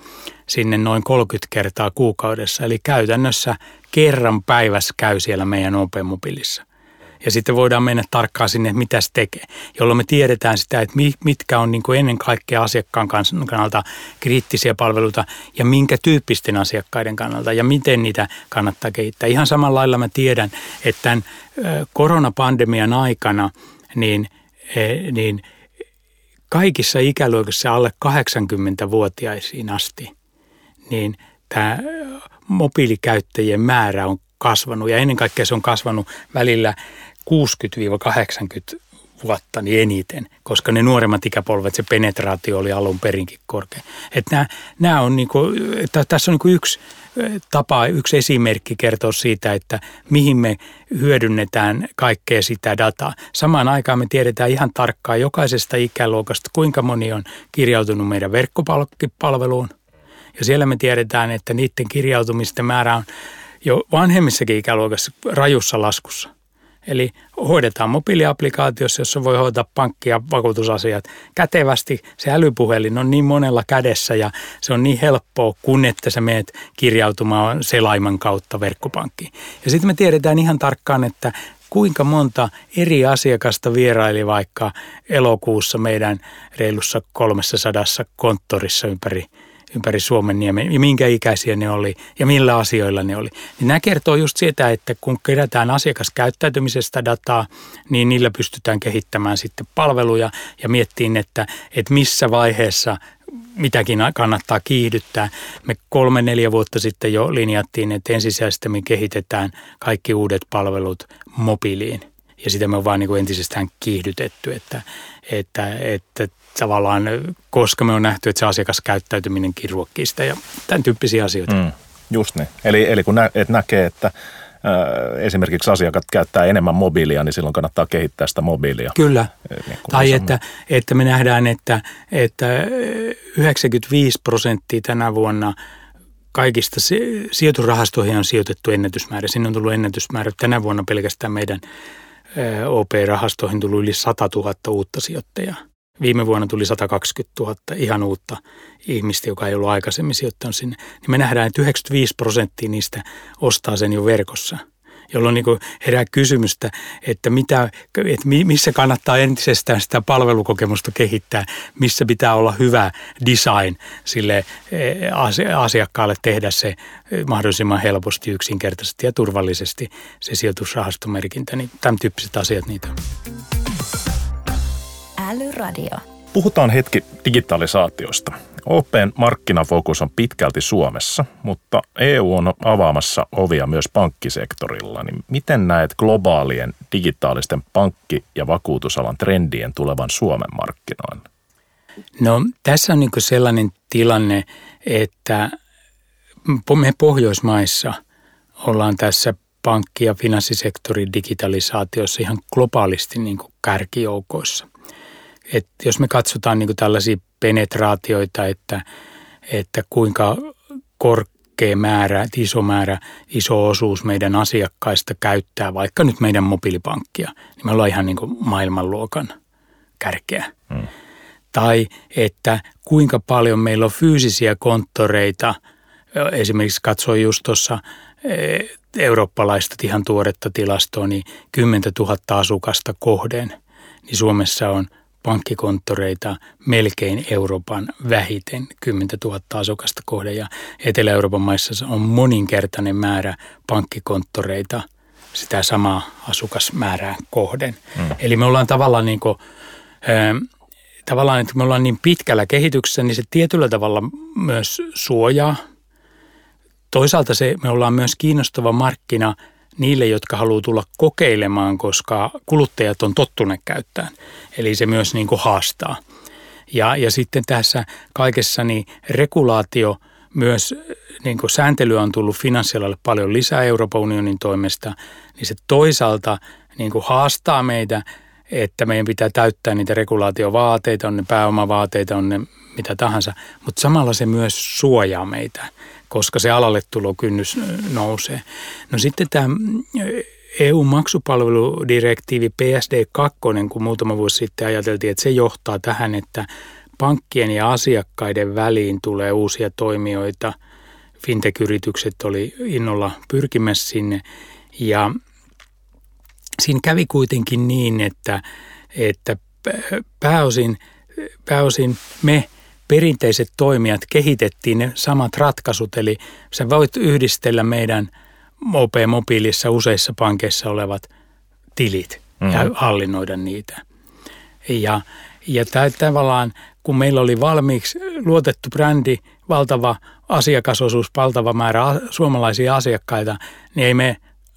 sinne noin 30 kertaa kuukaudessa. Eli käytännössä kerran päivässä käy siellä meidän OP-mobiilissa ja sitten voidaan mennä tarkkaan sinne, että mitä se tekee, jolloin me tiedetään sitä, että mitkä on niin kuin ennen kaikkea asiakkaan kannalta kriittisiä palveluita ja minkä tyyppisten asiakkaiden kannalta ja miten niitä kannattaa kehittää. Ihan samalla lailla mä tiedän, että tämän koronapandemian aikana niin, e, niin kaikissa ikäluokissa alle 80-vuotiaisiin asti, niin tämä mobiilikäyttäjien määrä on kasvanut ja ennen kaikkea se on kasvanut välillä 60-80 vuotta niin eniten, koska ne nuoremmat ikäpolvet, se penetraatio oli alun perinkin korkea. Että nämä, nämä on niin kuin, että tässä on niin yksi tapa, yksi esimerkki kertoa siitä, että mihin me hyödynnetään kaikkea sitä dataa. Samaan aikaan me tiedetään ihan tarkkaan jokaisesta ikäluokasta, kuinka moni on kirjautunut meidän verkkopalveluun. Ja siellä me tiedetään, että niiden kirjautumisten määrä on jo vanhemmissakin ikäluokassa rajussa laskussa – Eli hoidetaan mobiiliaplikaatiossa, jossa voi hoitaa pankki- ja vakuutusasiat kätevästi. Se älypuhelin on niin monella kädessä ja se on niin helppoa, kun että sä meet kirjautumaan selaiman kautta verkkopankkiin. Ja sitten me tiedetään ihan tarkkaan, että kuinka monta eri asiakasta vieraili vaikka elokuussa meidän reilussa 300 konttorissa ympäri ympäri Suomen ja minkä ikäisiä ne oli ja millä asioilla ne oli. Niin nämä kertoo just sitä, että kun kerätään asiakaskäyttäytymisestä dataa, niin niillä pystytään kehittämään sitten palveluja ja miettiin, että, että missä vaiheessa mitäkin kannattaa kiihdyttää. Me kolme, neljä vuotta sitten jo linjattiin, että ensisijaisesti me kehitetään kaikki uudet palvelut mobiiliin. Ja sitä me on vaan niin kuin entisestään kiihdytetty, että, että, että tavallaan, koska me on nähty, että se asiakaskäyttäytyminen ruokkii sitä ja tämän tyyppisiä asioita. Mm, just niin. Eli, eli kun nä, et näkee, että esimerkiksi asiakkaat käyttää enemmän mobiilia, niin silloin kannattaa kehittää sitä mobiilia. Kyllä. Niin tai että, että me nähdään, että, että 95 prosenttia tänä vuonna kaikista sijoitusrahastoihin on sijoitettu ennätysmäärä. Sinne on tullut ennätysmäärä. Tänä vuonna pelkästään meidän OP-rahastoihin tullut yli 100 000 uutta sijoittajaa. Viime vuonna tuli 120 000 ihan uutta ihmistä, joka ei ollut aikaisemmin sijoittanut sinne. Niin me nähdään, että 95 prosenttia niistä ostaa sen jo verkossa – jolloin niin herää kysymystä, että, mitä, että missä kannattaa entisestään sitä palvelukokemusta kehittää, missä pitää olla hyvä design sille eh, asiakkaalle tehdä se mahdollisimman helposti, yksinkertaisesti ja turvallisesti se sijoitusrahastomerkintä. Niin tämän tyyppiset asiat niitä on. Älyradio. Puhutaan hetki digitalisaatiosta. Open markkinafokus on pitkälti Suomessa, mutta EU on avaamassa ovia myös pankkisektorilla. Niin miten näet globaalien digitaalisten pankki- ja vakuutusalan trendien tulevan Suomen markkinoille? No tässä on niin sellainen tilanne, että me Pohjoismaissa ollaan tässä pankki- ja finanssisektorin digitalisaatiossa ihan globaalisti niin kärkijoukoissa että jos me katsotaan niin tällaisia penetraatioita, että, että kuinka korkea määrä, iso määrä, iso osuus meidän asiakkaista käyttää vaikka nyt meidän mobiilipankkia, niin me ollaan ihan niin maailmanluokan kärkeä. Hmm. Tai että kuinka paljon meillä on fyysisiä konttoreita, esimerkiksi katsoin just tuossa e, eurooppalaista ihan tuoretta tilastoa, niin 10 000 asukasta kohden, niin Suomessa on – pankkikonttoreita melkein Euroopan vähiten 10 000 asukasta kohden ja Etelä-Euroopan maissa on moninkertainen määrä pankkikonttoreita sitä samaa asukasmäärää kohden. Mm. Eli me ollaan tavallaan niin kuin, äh, tavallaan, että me ollaan niin pitkällä kehityksessä, niin se tietyllä tavalla myös suojaa toisaalta se, me ollaan myös kiinnostava markkina niille, jotka haluaa tulla kokeilemaan, koska kuluttajat on tottuneet käyttämään. Eli se myös niin kuin haastaa. Ja, ja sitten tässä kaikessa niin regulaatio, myös niin kuin sääntelyä on tullut finanssialalle paljon lisää Euroopan unionin toimesta, niin se toisaalta niin kuin haastaa meitä, että meidän pitää täyttää niitä regulaatiovaateita, on ne pääomavaateita, on ne mitä tahansa, mutta samalla se myös suojaa meitä, koska se alalle tulokynnys nousee. No sitten tämä EU-maksupalveludirektiivi PSD2, kun muutama vuosi sitten ajateltiin, että se johtaa tähän, että pankkien ja asiakkaiden väliin tulee uusia toimijoita. Fintech-yritykset oli innolla pyrkimässä sinne ja siinä kävi kuitenkin niin, että, että pääosin, pääosin me perinteiset toimijat kehitettiin ne samat ratkaisut, eli sä voit yhdistellä meidän OP-mobiilissa useissa pankeissa olevat tilit mm-hmm. ja hallinnoida niitä. Ja, ja tämä tavallaan, kun meillä oli valmiiksi luotettu brändi, valtava asiakasosuus, valtava määrä suomalaisia asiakkaita, niin ei me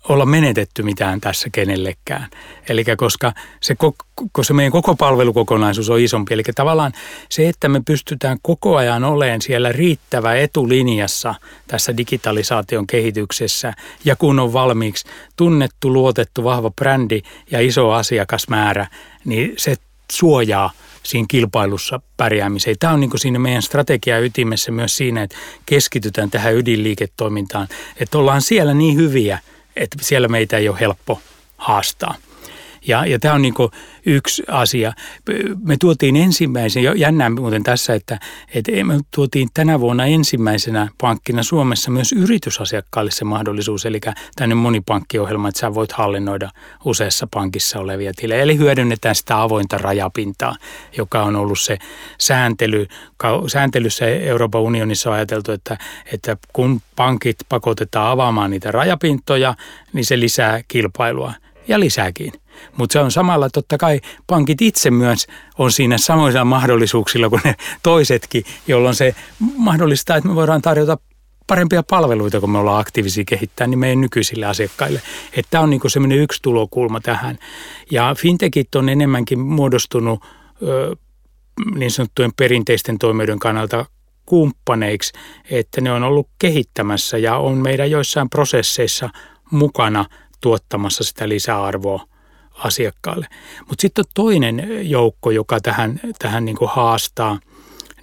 olla menetetty mitään tässä kenellekään. Eli koska se, koska se meidän koko palvelukokonaisuus on isompi. Eli tavallaan se, että me pystytään koko ajan olemaan siellä riittävä etulinjassa tässä digitalisaation kehityksessä ja kun on valmiiksi tunnettu, luotettu, vahva brändi ja iso asiakasmäärä, niin se suojaa siinä kilpailussa pärjäämiseen. Tämä on niin siinä meidän strategia ytimessä myös siinä, että keskitytään tähän ydinliiketoimintaan, että ollaan siellä niin hyviä – että siellä meitä ei ole helppo haastaa. Ja, ja tämä on niin yksi asia. Me tuotiin ensimmäisen, jännää muuten tässä, että, että me tuotiin tänä vuonna ensimmäisenä pankkina Suomessa myös yritysasiakkaille se mahdollisuus, eli tänne monipankkiohjelma, että sä voit hallinnoida useassa pankissa olevia tilejä. Eli hyödynnetään sitä avointa rajapintaa, joka on ollut se sääntely. Sääntelyssä Euroopan unionissa on ajateltu, että, että kun pankit pakotetaan avaamaan niitä rajapintoja, niin se lisää kilpailua ja lisääkin. Mutta se on samalla totta kai pankit itse myös on siinä samoilla mahdollisuuksilla kuin ne toisetkin, jolloin se mahdollistaa, että me voidaan tarjota parempia palveluita, kun me ollaan aktiivisia kehittää, niin meidän nykyisille asiakkaille. Että tämä on niin semmoinen yksi tulokulma tähän. Ja fintechit on enemmänkin muodostunut ö, niin sanottujen perinteisten toimijoiden kannalta kumppaneiksi, että ne on ollut kehittämässä ja on meidän joissain prosesseissa mukana tuottamassa sitä lisäarvoa asiakkaalle. Mutta sitten on toinen joukko, joka tähän, tähän niin kuin haastaa,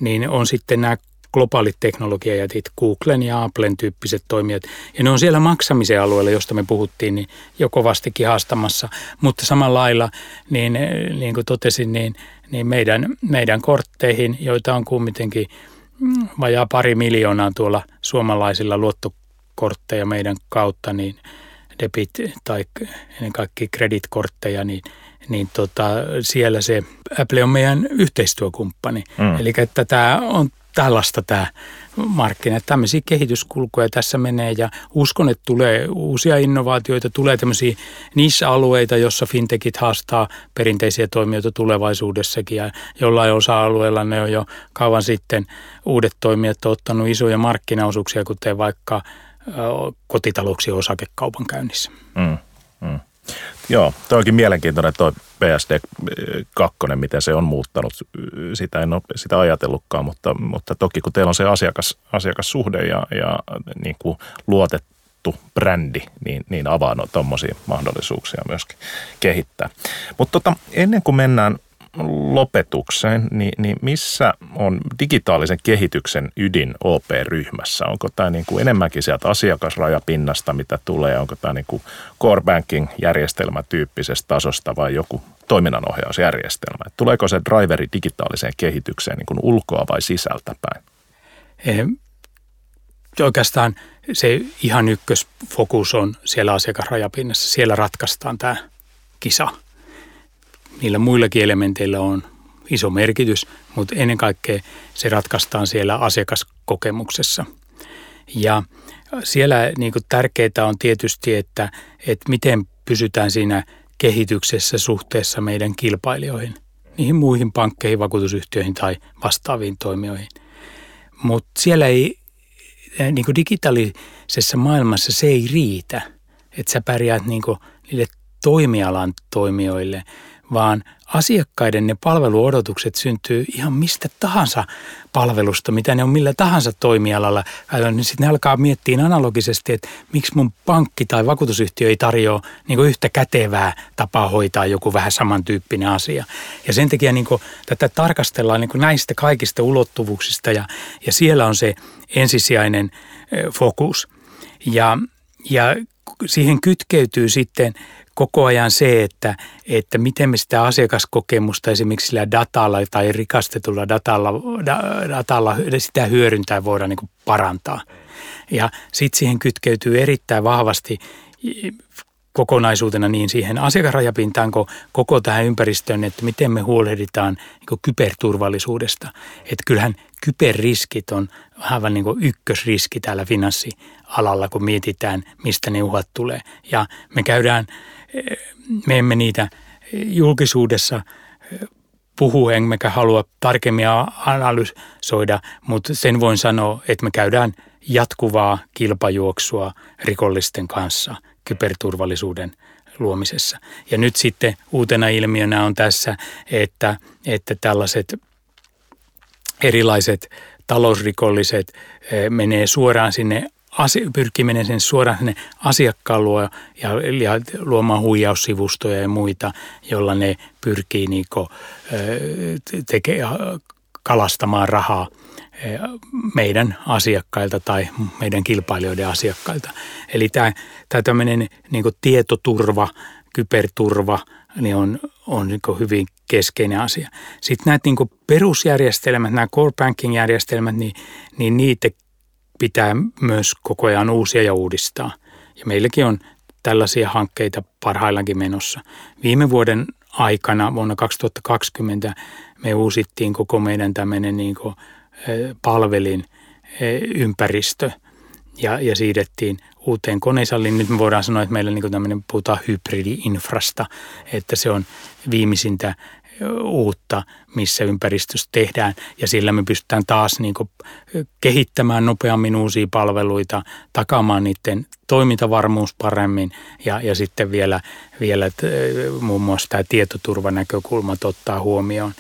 niin on sitten nämä globaalit teknologiajätit, Googlen ja Applen tyyppiset toimijat. Ja ne on siellä maksamisen alueella, josta me puhuttiin, niin jo kovastikin haastamassa. Mutta samalla lailla, niin, niin kuin totesin, niin, niin meidän, meidän kortteihin, joita on kumminkin vajaa pari miljoonaa tuolla suomalaisilla luottokortteja meidän kautta, niin – debit- tai ennen kaikkea kreditkortteja, niin, niin tota, siellä se Apple on meidän yhteistyökumppani. Mm. Eli että tämä on tällaista tämä markkina. Tämmöisiä kehityskulkuja tässä menee ja uskon, että tulee uusia innovaatioita, tulee tämmöisiä niissä alueita, jossa fintechit haastaa perinteisiä toimijoita tulevaisuudessakin ja jollain osa-alueella ne on jo kauan sitten uudet toimijat ottanut isoja markkinaosuuksia, kuten vaikka kotitalouksien osakekaupan käynnissä. Mm, mm. Joo, toi onkin mielenkiintoinen tuo PSD2, miten se on muuttanut. Sitä en ole sitä ajatellutkaan, mutta, mutta toki kun teillä on se asiakas, asiakassuhde ja, ja niin kuin luotettu brändi, niin, niin avaa no, tuommoisia mahdollisuuksia myöskin kehittää. Mutta tota, ennen kuin mennään lopetukseen, niin, niin missä on digitaalisen kehityksen ydin OP-ryhmässä? Onko tämä niin kuin enemmänkin sieltä asiakasrajapinnasta, mitä tulee? Onko tämä niin kuin core banking järjestelmä tyyppisestä tasosta vai joku toiminnanohjausjärjestelmä? Tuleeko se driveri digitaaliseen kehitykseen niin kuin ulkoa vai sisältä päin? Oikeastaan se ihan ykkösfokus on siellä asiakasrajapinnassa. Siellä ratkaistaan tämä kisa – niillä muillakin elementeillä on iso merkitys, mutta ennen kaikkea se ratkaistaan siellä asiakaskokemuksessa. Ja siellä niin tärkeää on tietysti, että, että miten pysytään siinä kehityksessä suhteessa meidän kilpailijoihin, niihin muihin pankkeihin, vakuutusyhtiöihin tai vastaaviin toimijoihin. Mutta siellä ei niin kuin digitaalisessa maailmassa se ei riitä, että sä pärjäät niin kuin niille toimialan toimijoille, vaan asiakkaiden ne palveluodotukset syntyy ihan mistä tahansa palvelusta, mitä ne on millä tahansa toimialalla. Niin sitten ne alkaa miettiä analogisesti, että miksi mun pankki tai vakuutusyhtiö ei tarjoa niin yhtä kätevää tapaa hoitaa joku vähän samantyyppinen asia. Ja sen takia niin tätä tarkastellaan niin näistä kaikista ulottuvuuksista ja, ja siellä on se ensisijainen fokus. Ja, ja siihen kytkeytyy sitten – koko ajan se, että, että miten me sitä asiakaskokemusta esimerkiksi sillä datalla tai rikastetulla datalla, datalla sitä hyödyntää voidaan niin parantaa. Ja sitten siihen kytkeytyy erittäin vahvasti kokonaisuutena niin siihen asiakasrajapintaan kuin koko tähän ympäristöön, että miten me huolehditaan niin kyberturvallisuudesta. Että kyllähän kyberriskit on aivan niin ykkösriski täällä finanssialalla, kun mietitään, mistä ne uhat tulee. Ja me käydään me emme niitä julkisuudessa puhu, emmekä halua tarkemmin analysoida, mutta sen voin sanoa, että me käydään jatkuvaa kilpajuoksua rikollisten kanssa kyberturvallisuuden luomisessa. Ja nyt sitten uutena ilmiönä on tässä, että, että tällaiset erilaiset talousrikolliset menee suoraan sinne pyrkiminen sen suoraan sinne asiakkaan luo ja, ja luomaan huijaussivustoja ja muita, jolla ne pyrkii niinku, teke, kalastamaan rahaa meidän asiakkailta tai meidän kilpailijoiden asiakkailta. Eli tämä, tämä tämmöinen niin tietoturva, kyberturva, niin on, on niin hyvin keskeinen asia. Sitten näitä niin perusjärjestelmät, nämä core banking-järjestelmät, niin, niin niitä pitää myös koko ajan uusia ja uudistaa. Ja meilläkin on tällaisia hankkeita parhaillaankin menossa. Viime vuoden aikana, vuonna 2020, me uusittiin koko meidän tämmöinen niin kuin, palvelin ympäristö ja, ja siirrettiin uuteen konesalliin. Nyt me voidaan sanoa, että meillä niin tämmöinen puhutaan hybridi-infrasta, että se on viimeisintä uutta, missä ympäristössä tehdään ja sillä me pystytään taas niin kehittämään nopeammin uusia palveluita, takaamaan niiden toimintavarmuus paremmin ja, ja sitten vielä, vielä muun muassa tämä tietoturvanäkökulmat ottaa huomioon.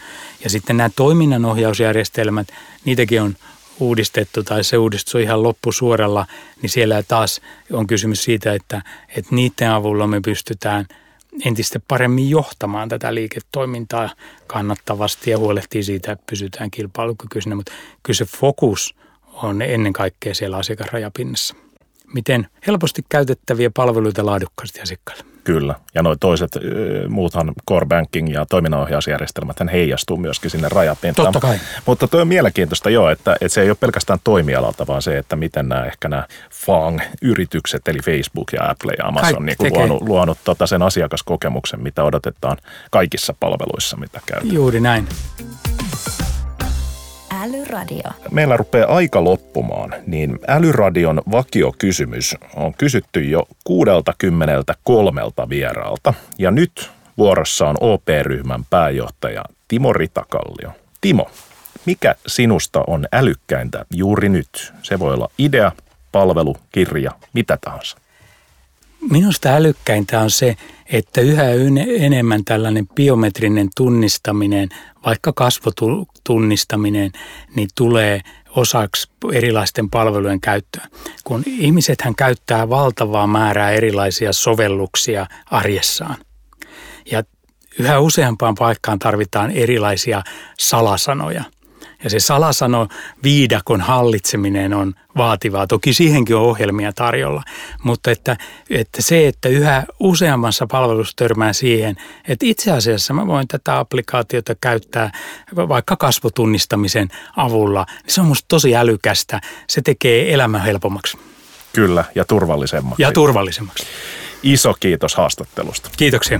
Ja sitten nämä toiminnanohjausjärjestelmät, niitäkin on uudistettu tai se uudistus on ihan loppusuoralla, niin siellä taas on kysymys siitä, että, että niiden avulla me pystytään – entistä paremmin johtamaan tätä liiketoimintaa kannattavasti ja huolehtii siitä, että pysytään kilpailukykyisenä. Mutta kyllä se fokus on ennen kaikkea siellä asiakasrajapinnassa. Miten helposti käytettäviä palveluita laadukkaasti asiakkaille. Kyllä, ja nuo toiset muuthan core banking ja toiminnanohjausjärjestelmät heijastuu myöskin sinne rajapintaan. Totta kai. Mutta tuo on mielenkiintoista jo, että, että se ei ole pelkästään toimialalta, vaan se, että miten nämä ehkä nämä FANG-yritykset, eli Facebook ja Apple ja Amazon, niin kuin luonut, luonut tota sen asiakaskokemuksen, mitä odotetaan kaikissa palveluissa, mitä käytetään. Juuri näin. Älyradio. Meillä rupeaa aika loppumaan, niin Älyradion vakiokysymys on kysytty jo 63 vieraalta. Ja nyt vuorossa on OP-ryhmän pääjohtaja Timo Ritakallio. Timo, mikä sinusta on älykkäintä juuri nyt? Se voi olla idea, palvelu, kirja, mitä tahansa. Minusta älykkäintä on se, että yhä enemmän tällainen biometrinen tunnistaminen, vaikka kasvotunnistaminen, niin tulee osaksi erilaisten palvelujen käyttöä. Kun ihmisethän käyttää valtavaa määrää erilaisia sovelluksia arjessaan. Ja yhä useampaan paikkaan tarvitaan erilaisia salasanoja – ja se salasano viidakon hallitseminen on vaativaa. Toki siihenkin on ohjelmia tarjolla, mutta että, että se, että yhä useammassa palvelussa törmää siihen, että itse asiassa mä voin tätä applikaatiota käyttää vaikka kasvotunnistamisen avulla, niin se on musta tosi älykästä. Se tekee elämän helpommaksi. Kyllä, ja turvallisemmaksi. Ja turvallisemmaksi. Iso kiitos haastattelusta. Kiitoksia.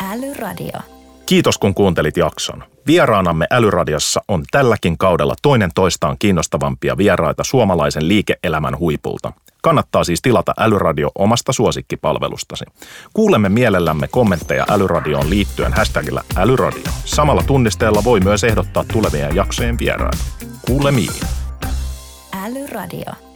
Älyradio. Kiitos kun kuuntelit jakson. Vieraanamme Älyradiossa on tälläkin kaudella toinen toistaan kiinnostavampia vieraita suomalaisen liike-elämän huipulta. Kannattaa siis tilata Älyradio omasta suosikkipalvelustasi. Kuulemme mielellämme kommentteja Älyradioon liittyen hashtagillä Älyradio. Samalla tunnisteella voi myös ehdottaa tulevien jaksojen vieraita. Kuulemiin. Älyradio.